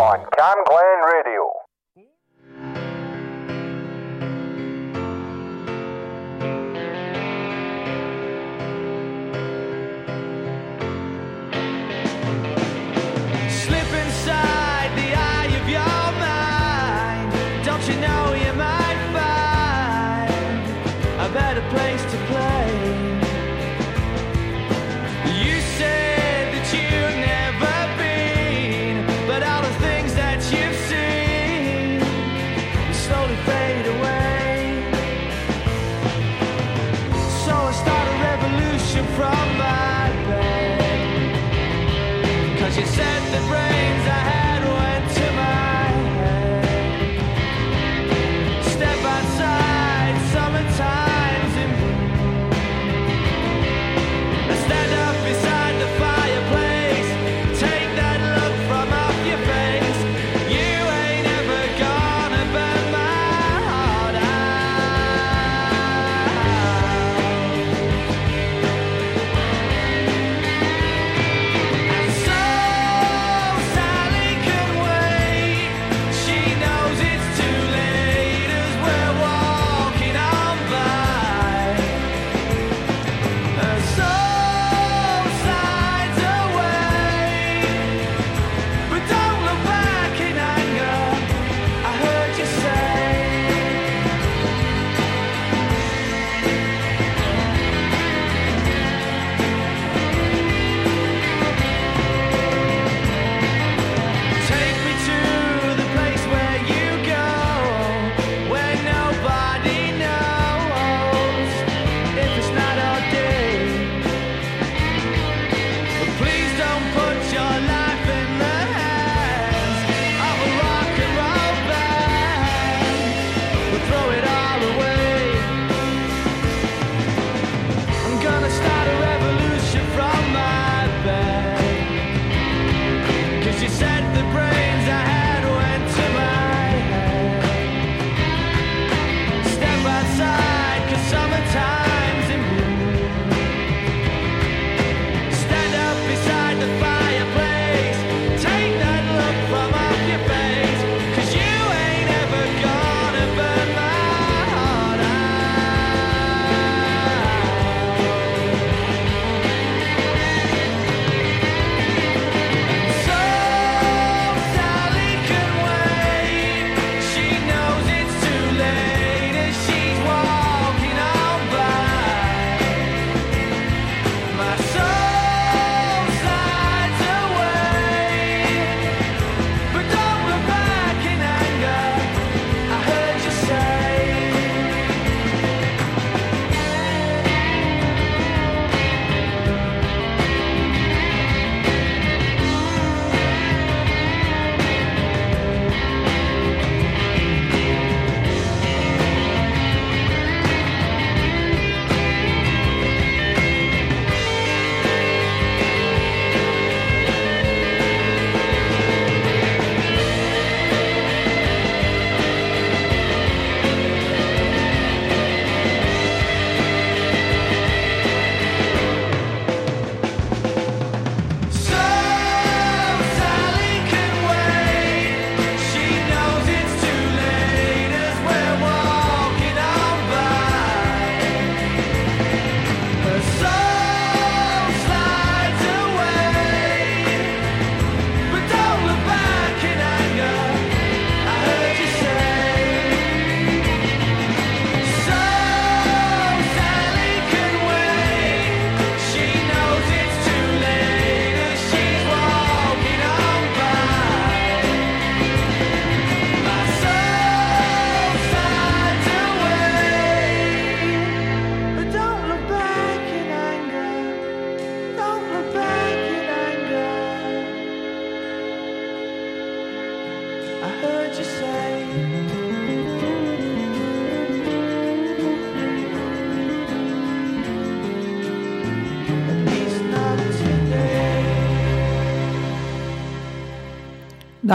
on Camglen Radio.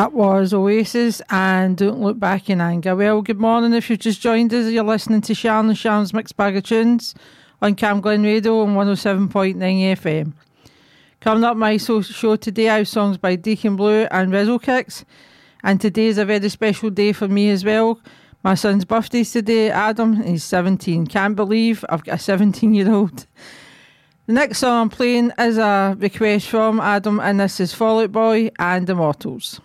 That was Oasis and Don't Look Back in Anger. Well, good morning if you've just joined us. You're listening to Sharon and Sharon's Mixed Bag of Tunes on Camglen Radio on 107.9 FM. Coming up, my show today, I have songs by Deacon Blue and Rizzle Kicks. And today is a very special day for me as well. My son's birthday's today, Adam, he's 17. Can't believe I've got a 17 year old. The next song I'm playing is a request from Adam, and this is Fall Out Boy and Immortals.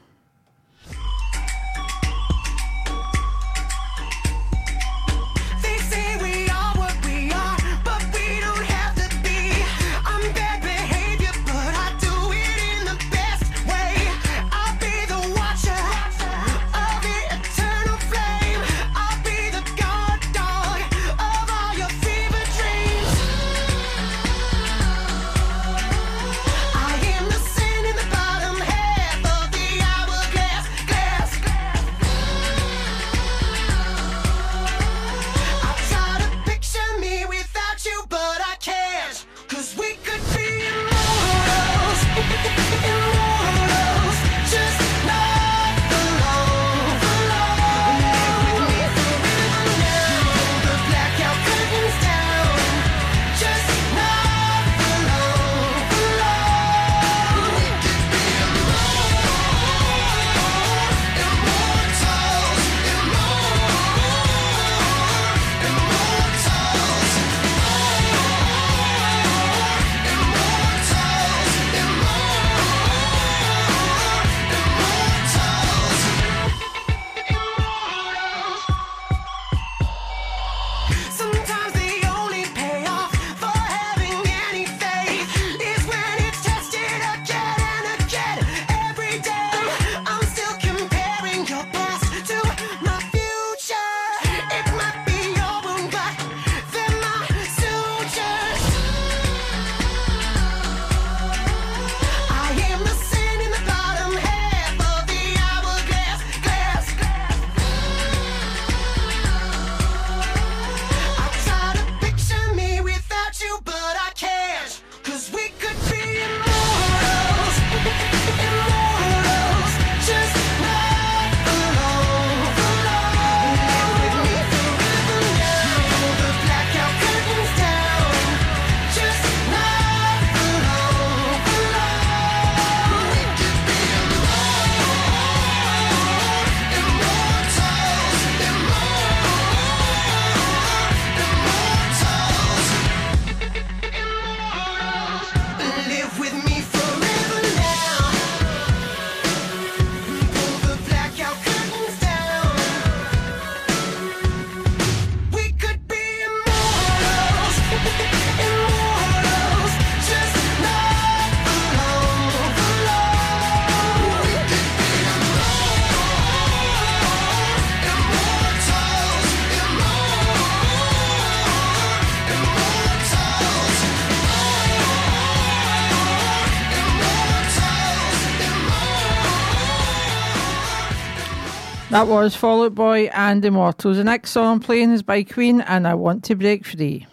That was "Fall Out Boy and Immortals. The next song I'm playing is by Queen and I Want to Break Free.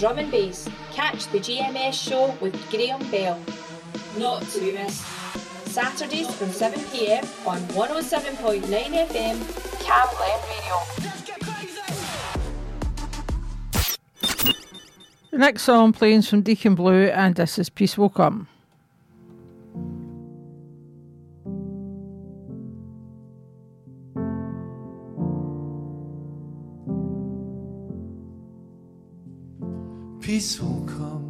Drum and bass, catch the GMS show with Graham Bell. Not to be missed. Saturdays from 7pm on 107.9 FM, Camglen Radio. The next song playing is from Deacon Blue, and this is Peace Will Come. Peace will come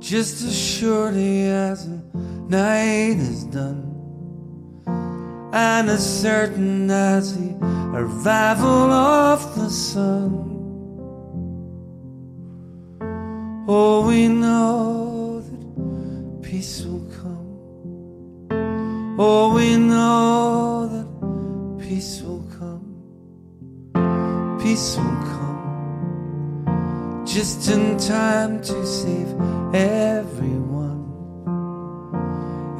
just as surely as the night is done and as certain as the arrival of the sun. Oh we know that peace will come. Oh we know that peace will come. Peace will come just in time to save everyone.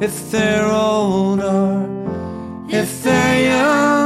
If they're old or if they're young,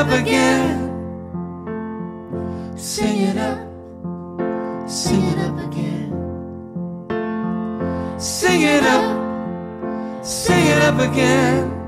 up again. Sing it up, sing it up again. Sing it up, sing it up again.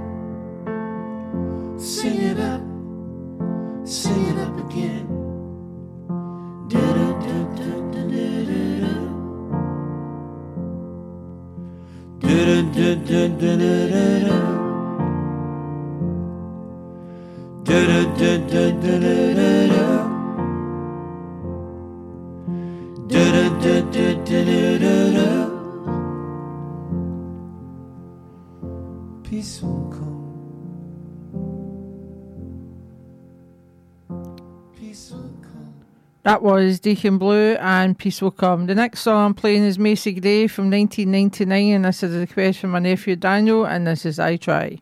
That was Deacon Blue and Peace Will Come. The next song I'm playing is Macy Gray from 1999, and this is a request from my nephew Daniel, and this is I Try.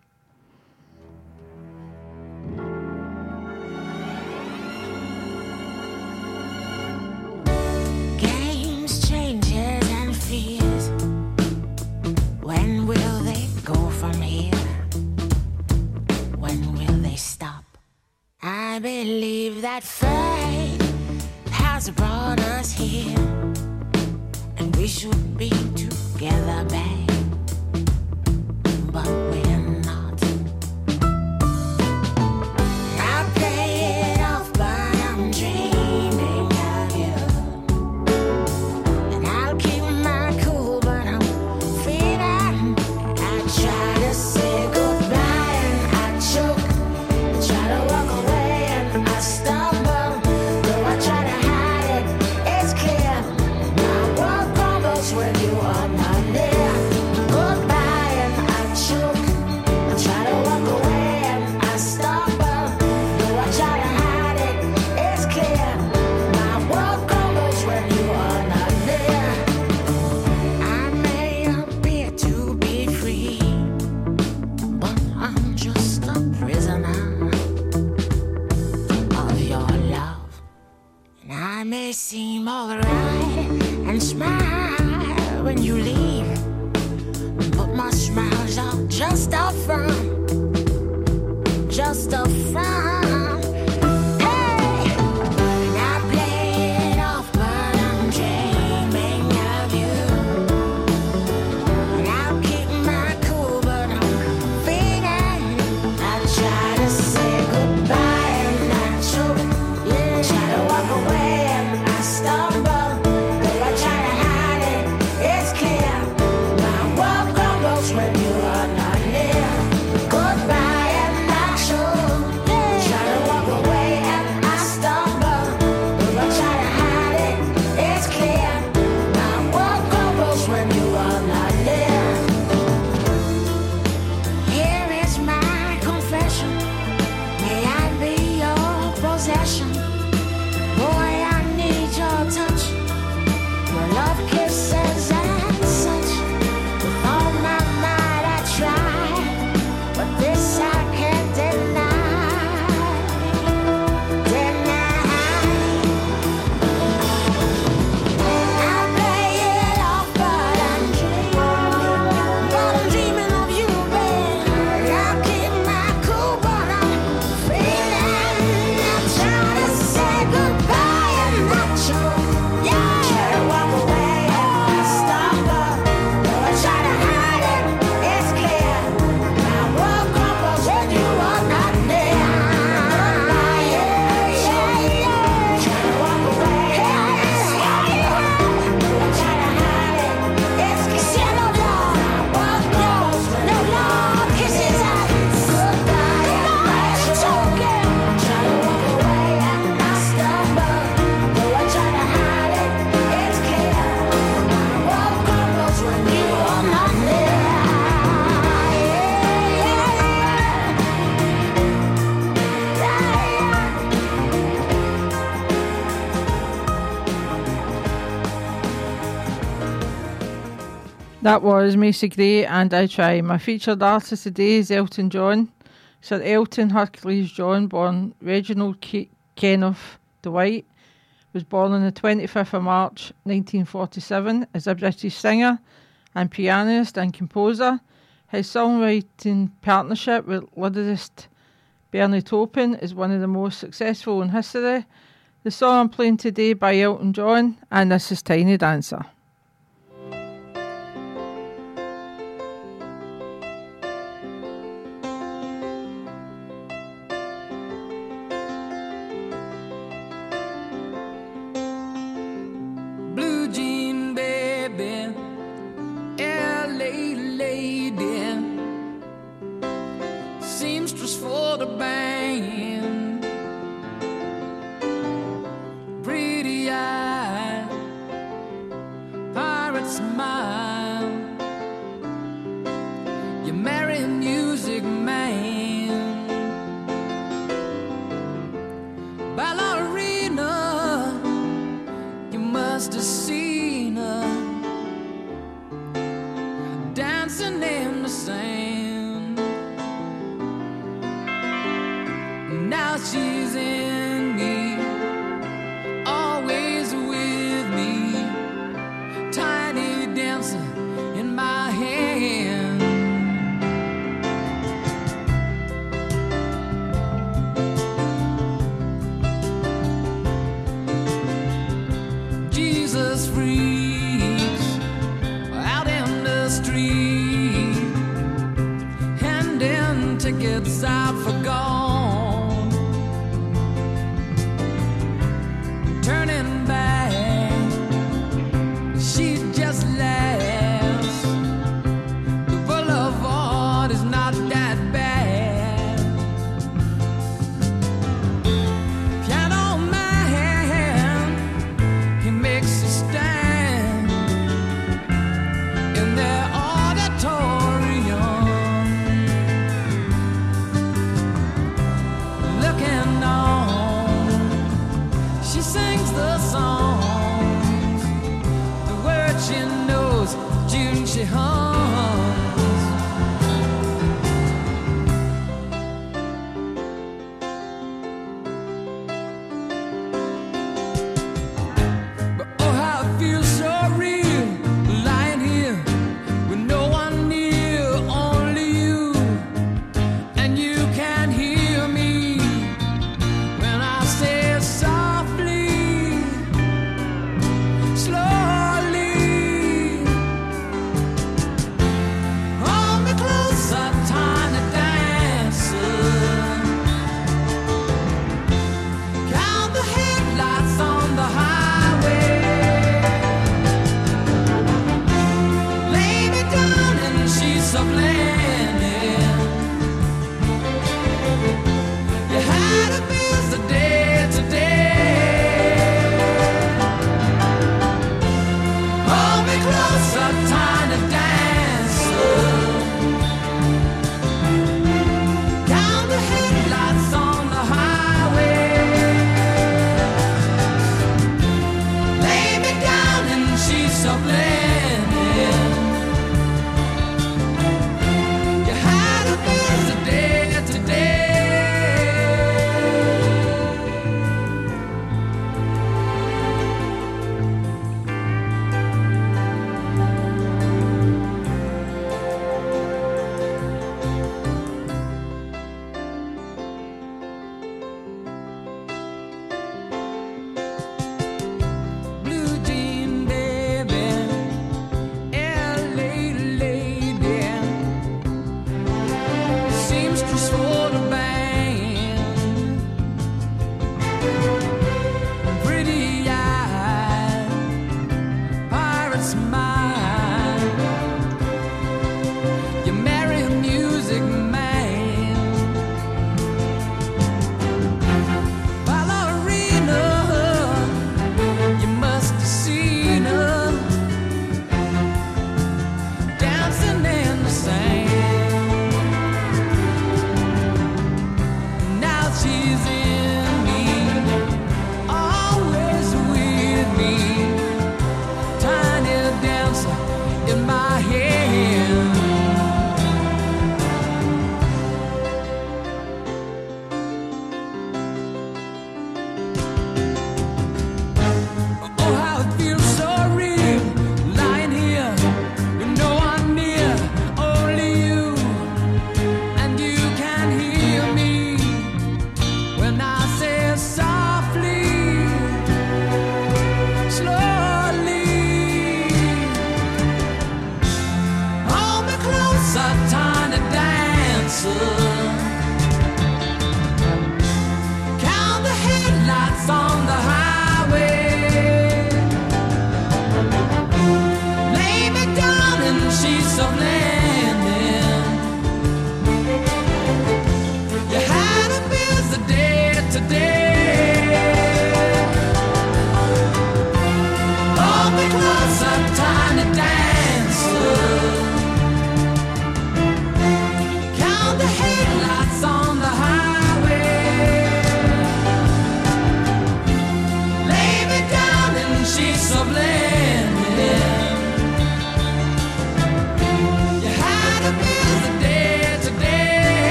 Games, changes, and fears. When will they go from here? When will they stop? I believe that fate has brought us here, and we should be together, babe. But we're That was Macy Gray and I Try. My featured artist today is Elton John. Sir Elton Hercules John, born Reginald Kenneth Dwight, was born on the 25th of March 1947 as a British singer and pianist and composer. His songwriting partnership with lyricist Bernie Taupin is one of the most successful in history. The song I'm playing today by Elton John, and this is Tiny Dancer. smile.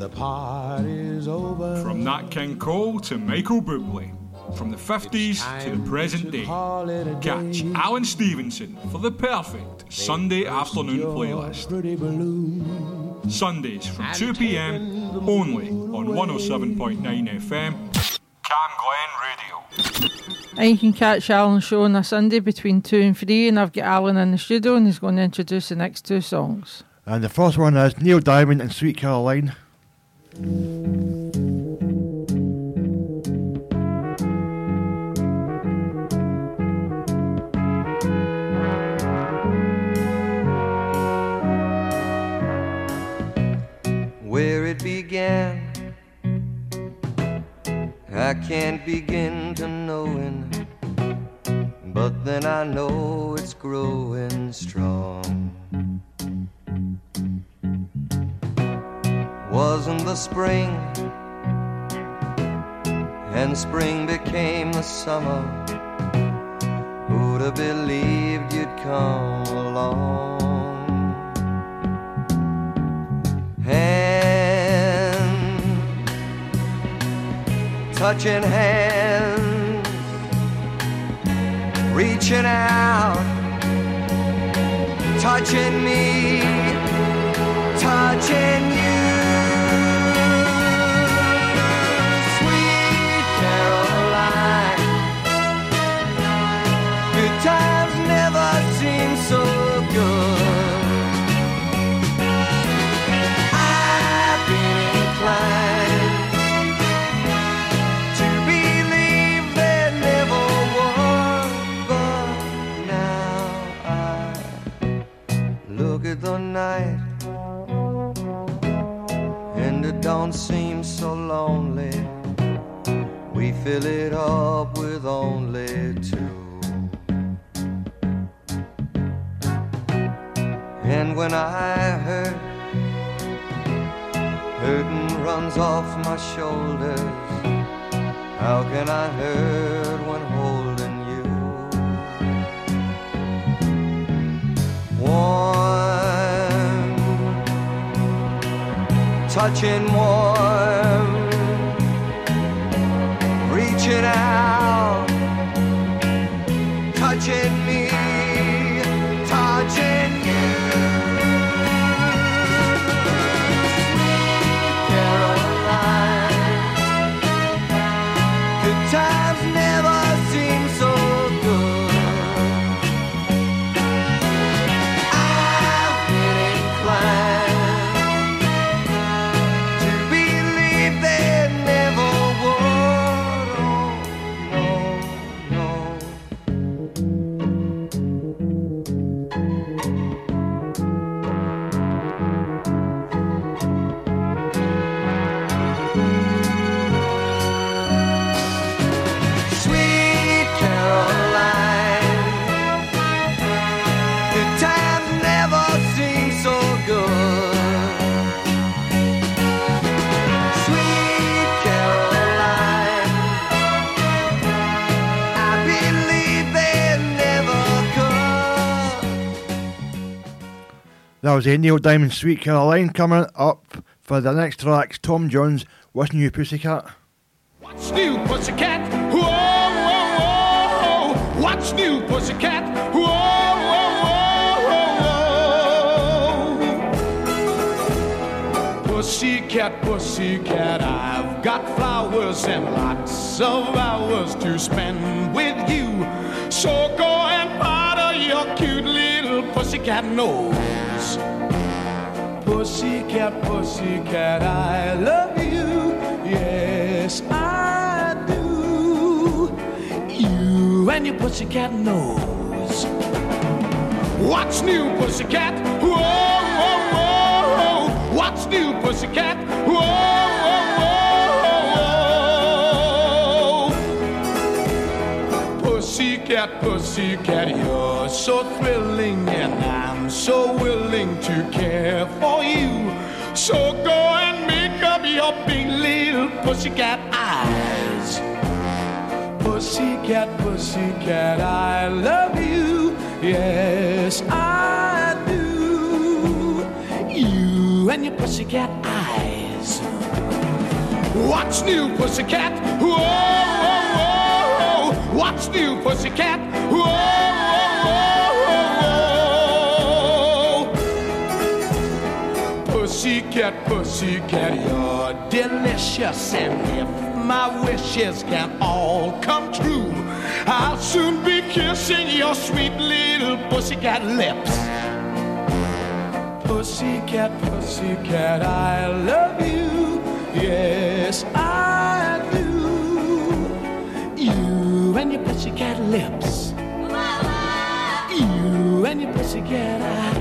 The party's over. From Nat King Cole to Michael Bublé. From the 50s to the present day. Catch Alan Stevenson for the perfect Sunday afternoon playlist. Sundays from 2 pm only on 107.9 FM. Cam Glen Radio. And you can catch Alan's show on a Sunday between 2 and 3, and I've got Alan in the studio, and he's going to introduce the next two songs. And the first one is Neil Diamond and Sweet Caroline. Where it began. I can't begin to knowing, but then I know it's growing strong. Wasn't the spring, and spring became the summer. Who'd have believed you'd come along? hand, touching hands, reaching out, touching me, touching you. times never seemed so good. I've been inclined to believe there never was, but now I look at the night. And it don't seem so lonely. We fill it off my shoulders. How can I hurt when holding you? Warm, touching warm, reaching out, That was Neil Diamond Sweet Caroline coming up for the next tracks. Tom Jones, What's New Pussycat? What's new, pussycat? Whoa, whoa, whoa. What's new, pussycat? Whoa, whoa, whoa, whoa. Pussycat, pussycat, I've got flowers and lots of hours to spend with you. So go and powder your cute little pussycat nose. Pussycat, pussycat, I love you. Yes, I do. You and your pussycat nose. What's new, pussycat? Whoa, whoa, whoa. What's new, pussycat? Whoa, whoa, whoa. Pussycat, pussycat, so thrilling, and I'm so willing to care for you. So go and make up your big little pussycat eyes. Pussycat, pussycat, I love you. Yes, I do. You and your pussycat eyes. What's new, pussycat? Whoa, whoa, whoa. What's new, pussycat? Whoa, Pussycat, pussycat, you're delicious. And if my wishes can all come true, I'll soon be kissing your sweet little pussycat lips. Pussycat, pussycat, I love you. Yes, I do. You and your pussycat lips. You and your pussycat eyes.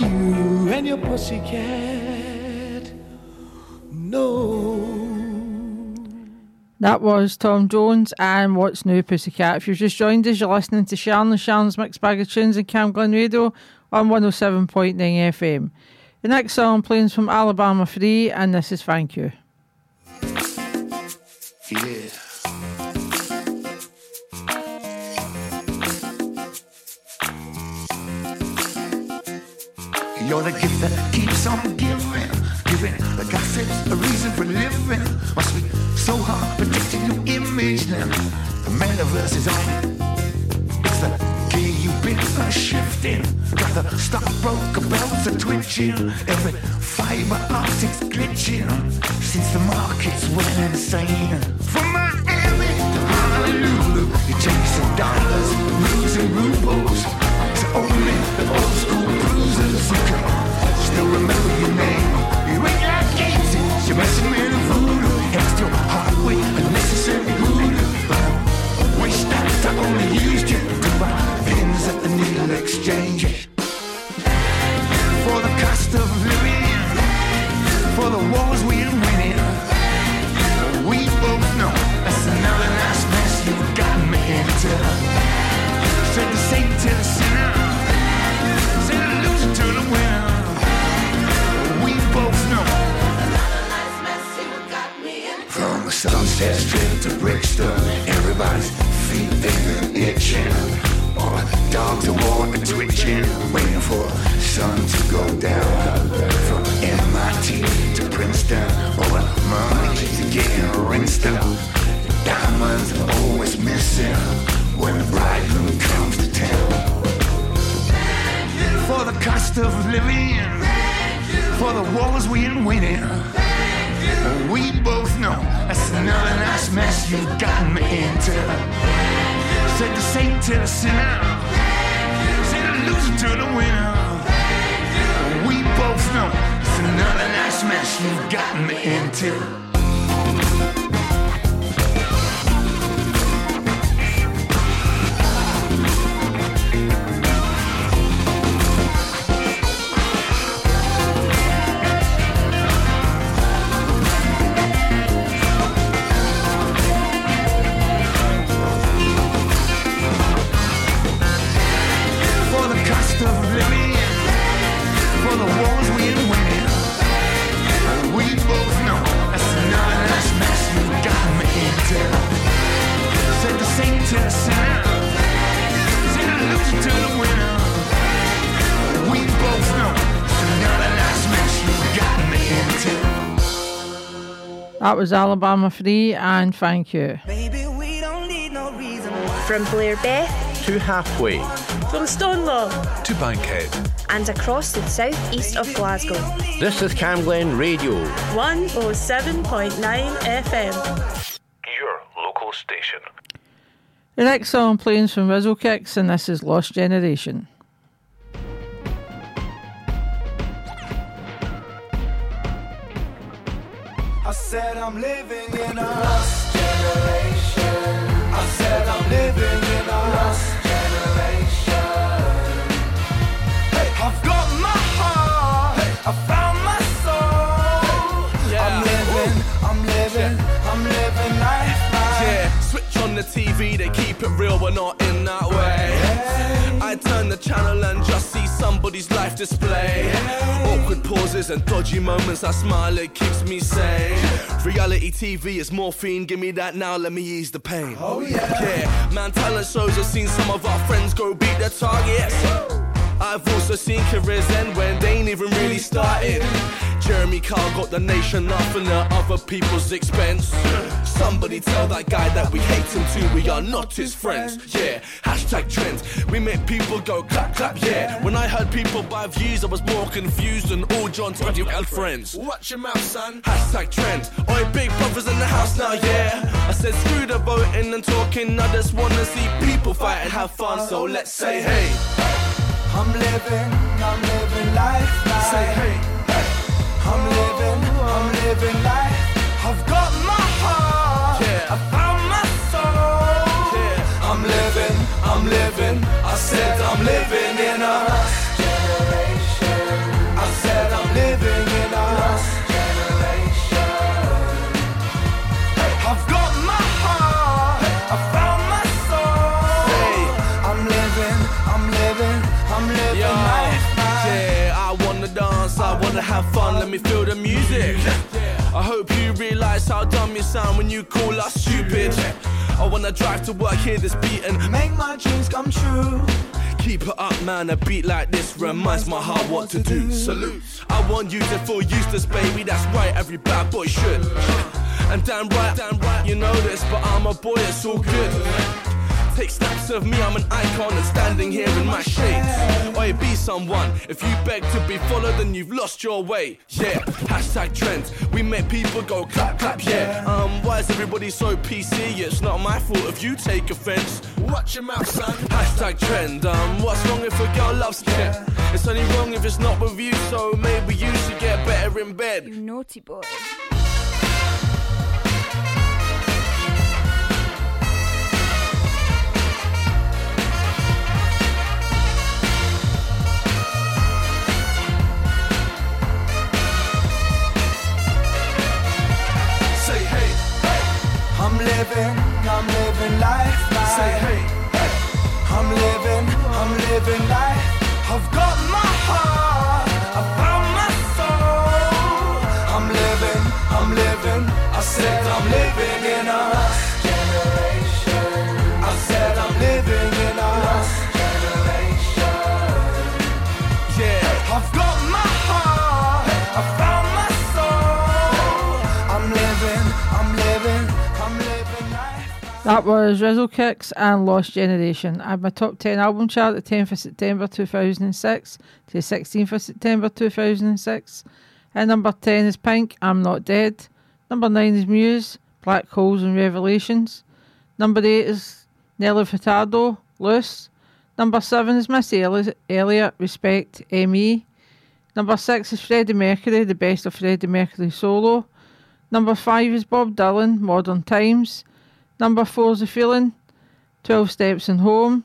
You and your pussycat nose. That was Tom Jones and What's New Pussycat. If you've just joined us, you're listening to Sharon and Sharon's Mixed Bag of Tunes and Camglen Radio on 107.9 FM. The next song playing is from Alabama 3, and this is Thank You. Yeah. You're the gift that keeps on giving, giving the gossips a reason for living. Must be so hard protecting your image now. The metaverse is on. It's the gear you've been uh, shifting. Got the stockbroker belts are twitching. Every fiber optic's glitching. Since the markets went insane. From Miami to Honolulu, you're chasing dollars, losing rubles. To only the old From Sunset to Brixton, everybody's feet they've been itching. Or dogs are walking, twitching, waiting for sun to go down. From saint to the sinner, said the loser to the winner. We both know it's another nice mess you got me into. Was Alabama 3, and thank you. From Blairbeth to halfway, from Stonelaw to Bankhead. and across the southeast of Glasgow. This is Camglen Radio. 107.9 FM. Your local station. The next song playing from Rizzle Kicks, and this is Lost Generation. Said I'm living in a lost generation. I said I'm living in a lost generation. Hey, I've got my heart. Hey, I found my soul. Yeah. I'm living, I'm living, I'm living life. Yeah, switch on the TV, they keep it real, but not in that way. Turn the channel and just see somebody's life display. Awkward pauses and dodgy moments, I smile, it keeps me sane. Reality TV is morphine, give me that now, let me ease the pain. Oh yeah. Yeah, man, talent shows, I've seen some of our friends go beat their targets. I've also seen careers end when they ain't even really started. Jeremy Kyle got the nation laughing at other people's expense. Somebody tell that guy that we hate him too, we are not his friends. Yeah, hashtag trends. We make people go clap clap, yeah. When I heard people buy views, I was more confused than all John's radio had friends. Watch your mouth, son. Hashtag trend. Oi, big brothers in the house now, yeah. I said screw the voting and talking, I just wanna see people fight and have fun, so let's say hey. I'm living, I'm living life now. Say hey. I'm living, I'm living life. I've got my heart. Yeah. I found my soul. Yeah. I'm living, I'm living. I said I'm living in a have fun, let me feel the music. I hope you realize how dumb you sound when you call us stupid. I wanna drive to work, hear this beat and Make my dreams come true. keep it up, man. A beat like this reminds my heart what to do. Salute. I want you to feel useless, baby. That's right, every bad boy should. And damn right, damn right, you know this, but I'm a boy, it's all good. Take snaps of me, I'm an icon and standing here in my shades. Oi, be someone. If you beg to be followed, then you've lost your way. Yeah, hashtag trends. We make people go clap, clap, yeah. Um, why is everybody so PC? It's not my fault if you take offense. Watch your mouth, son. Hashtag trend. Um, what's wrong if a girl loves chick? It's only wrong if it's not with you, so maybe you should get better in bed. You naughty boy. Living, I'm living life now. Say hey, hey. I'm living, I'm living life. I've got my heart, That was Rizzle Kicks and Lost Generation. I had my top 10 album chart at 10th of September 2006 to 16th of September 2006. At number 10 is Pink, I'm Not Dead. Number 9 is Muse, Black Holes and Revelations. Number 8 is Nelly Furtado, Loose. Number 7 is Missy Elli- Elliott, Respect, M.E. Number 6 is Freddie Mercury, The Best of Freddie Mercury Solo. Number 5 is Bob Dylan, Modern Times. Number 4 is The Feeling, 12 Steps and Home.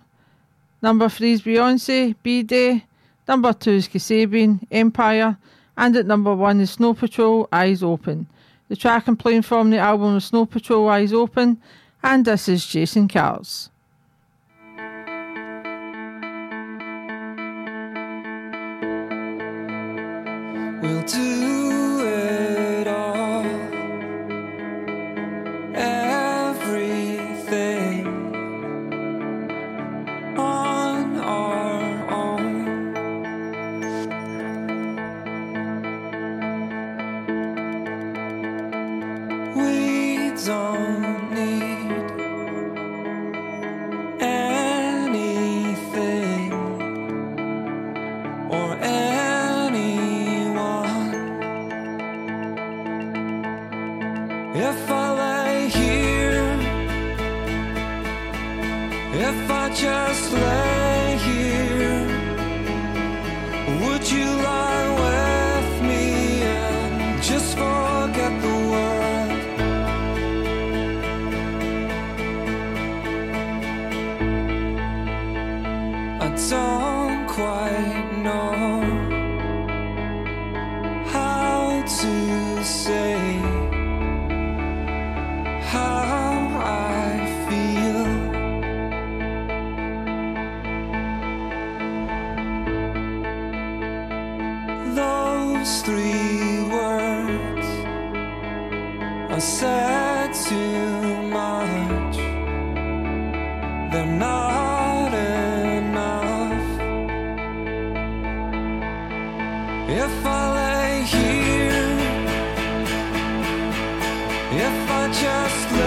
Number 3 is Beyonce, B-Day. Number 2 is Kasabian, Empire. And at number 1 is Snow Patrol, Eyes Open. The track I'm playing from the album is Snow Patrol, Eyes Open. And this is Chasing Cars. Just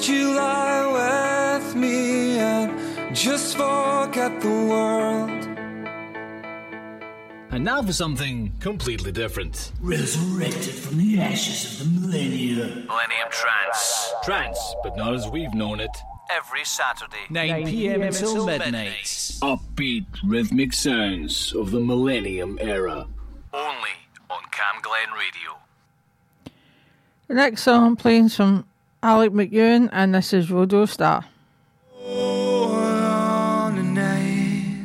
Would you lie with me and just forget the world? And now for something completely different. Resurrected from the ashes of the millennium. Millennium Trance. Trance, but not as we've known it. Every Saturday. 9, p.m. until midnight. Upbeat rhythmic sounds of the millennium era. Only on Camglen Radio. The next song playing some Alec McEwan, and this is Rodeo Star. Oh, night,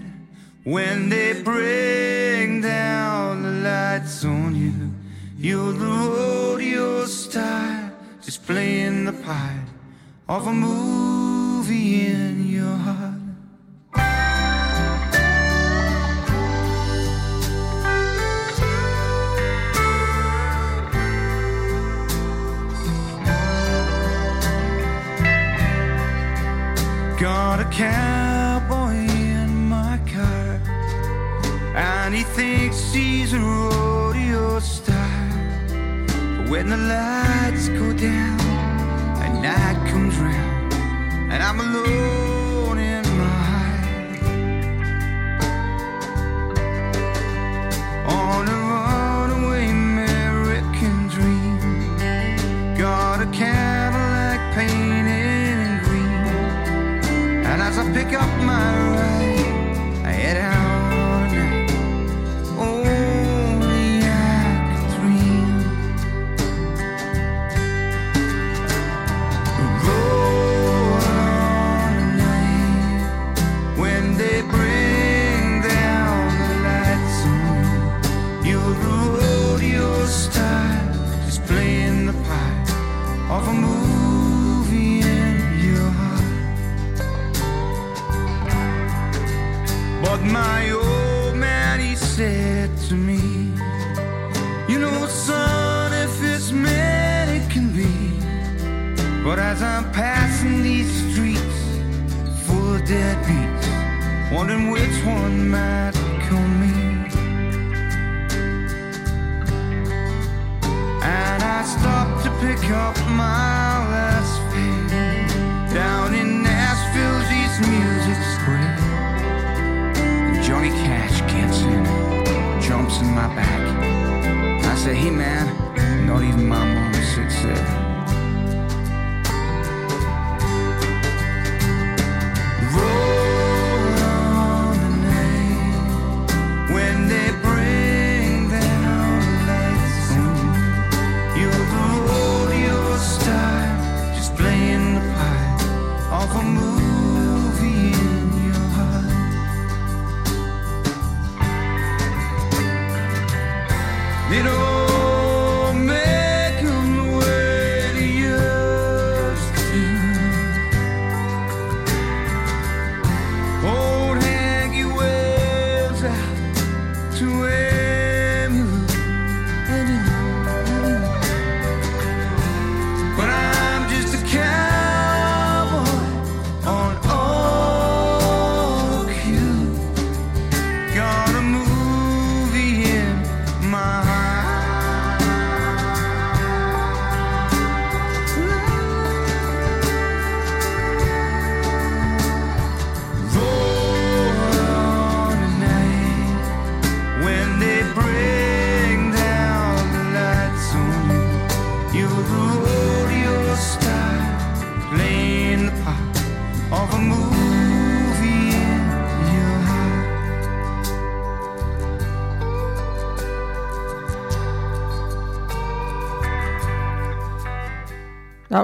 when they bring down the lights on you, you're the rodeo star, just playing the part of a movie in your heart. Not a cowboy in my car, and he thinks he's a rodeo star. But when the lights go down and night comes round, and I'm alone.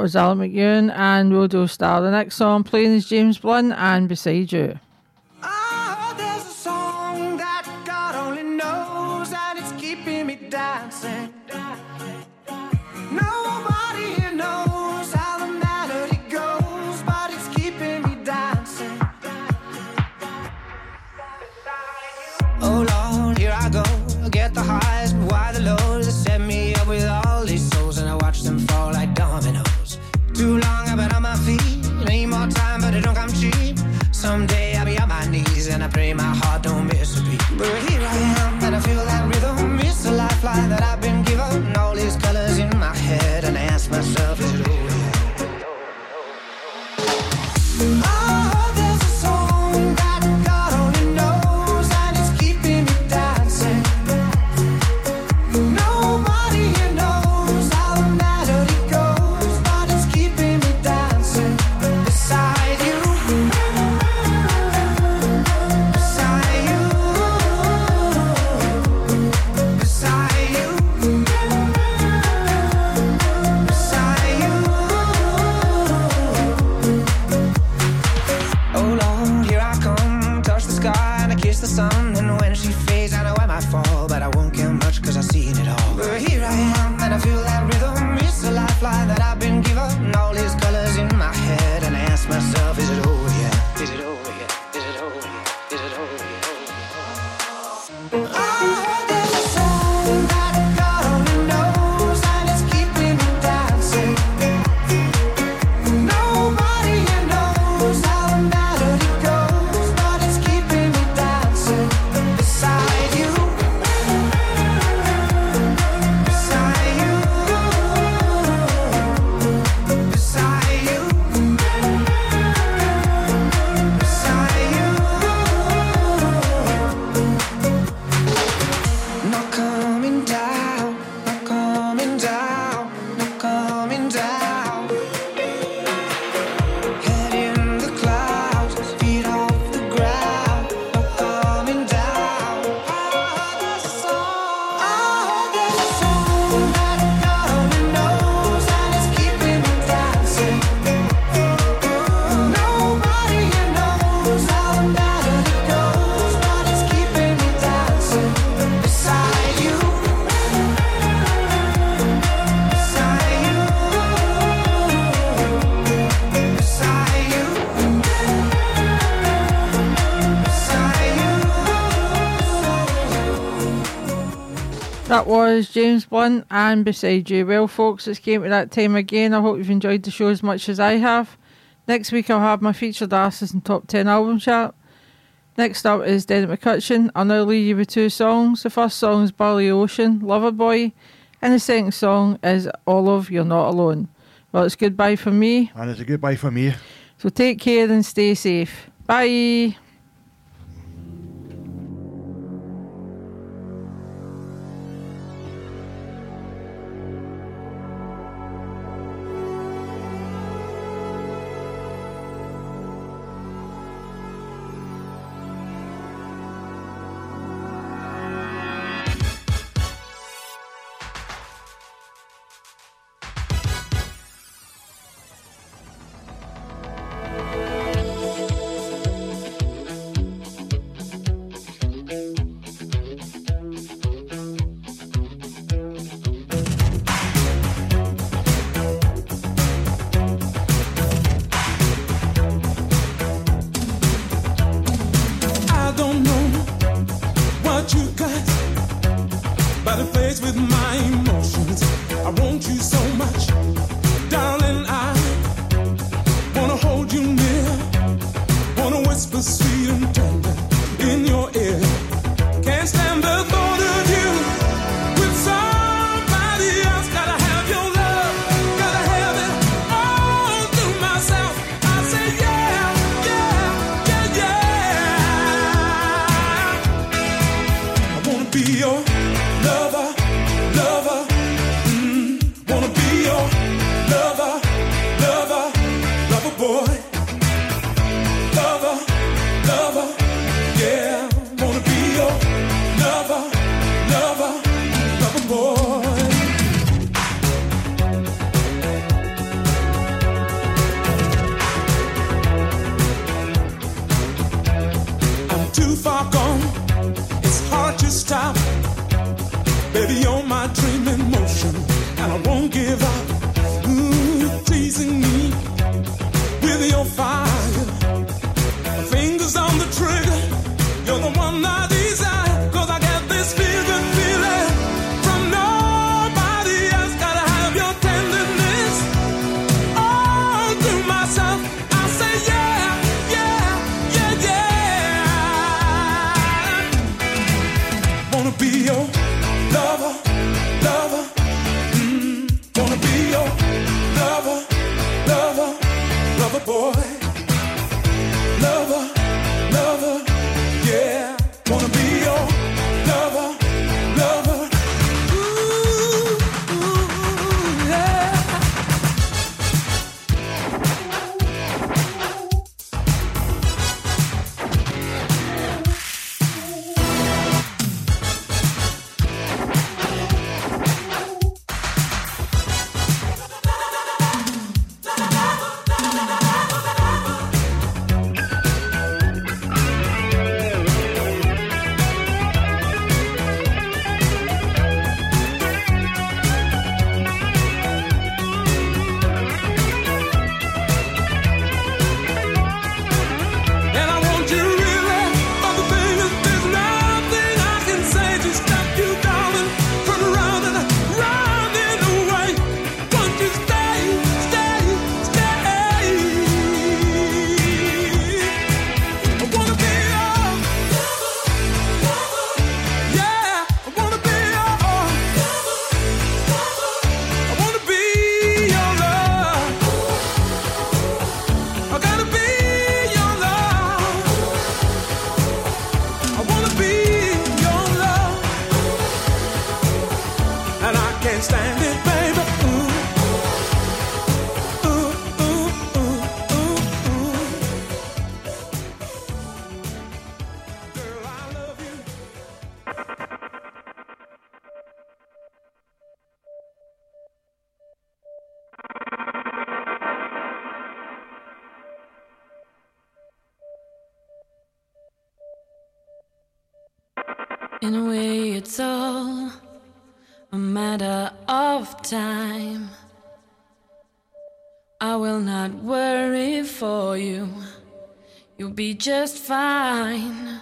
That was Alan McEwen and Rodeo Star. The next song playing is James Blunt and Beside You. That was James Blunt and Beside You. Well, folks, it's came to that time again. I hope you've enjoyed the show as much as I have. Next week, I'll have my featured artists and top 10 album chart. Next up is Dennis McCutcheon. I'll now leave you with two songs. The first song is Billy Ocean, Lover Boy, and the second song is Olive, You're Not Alone. Well, it's goodbye for me. And it's a goodbye for me. So take care and stay safe. Bye. I will not worry for you. You'll be just fine.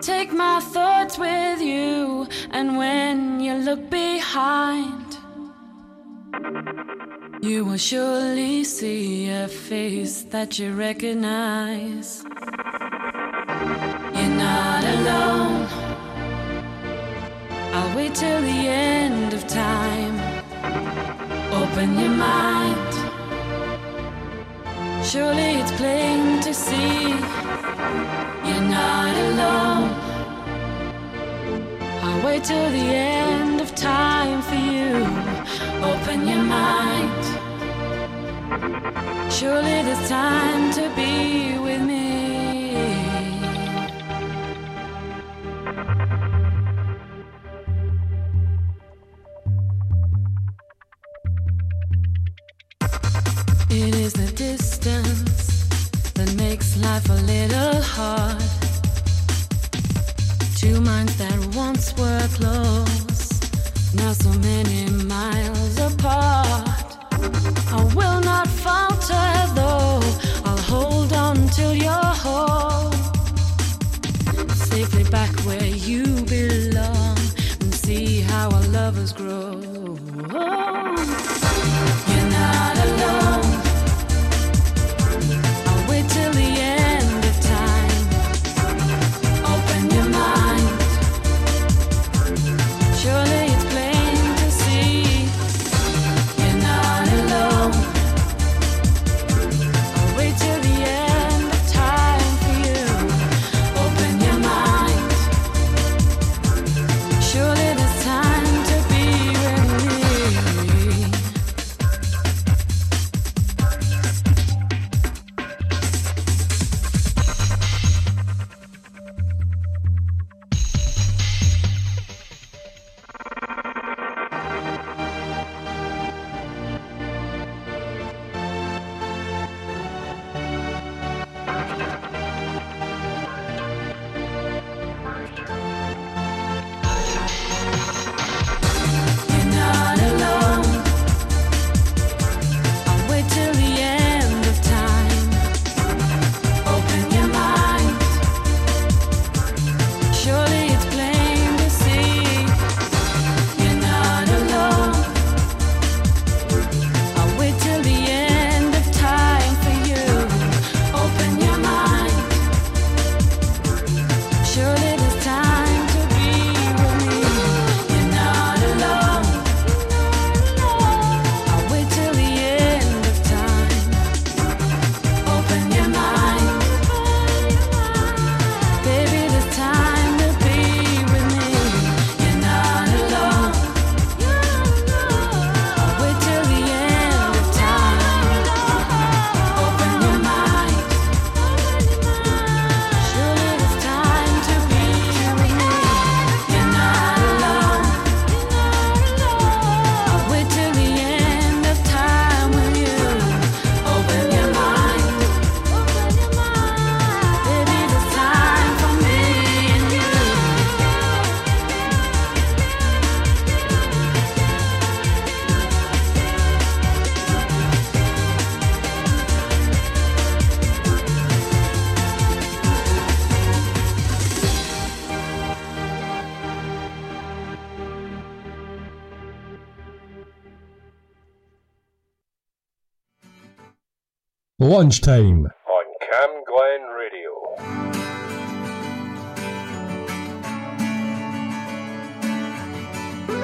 Take my thoughts with you, and when you look behind, you will surely see a face that you recognize. You're not alone. I'll wait till the end open your mind. Surely it's plain to see you're not alone. I'll wait till the end of time for you. Open your mind. Surely there's time to be lunchtime.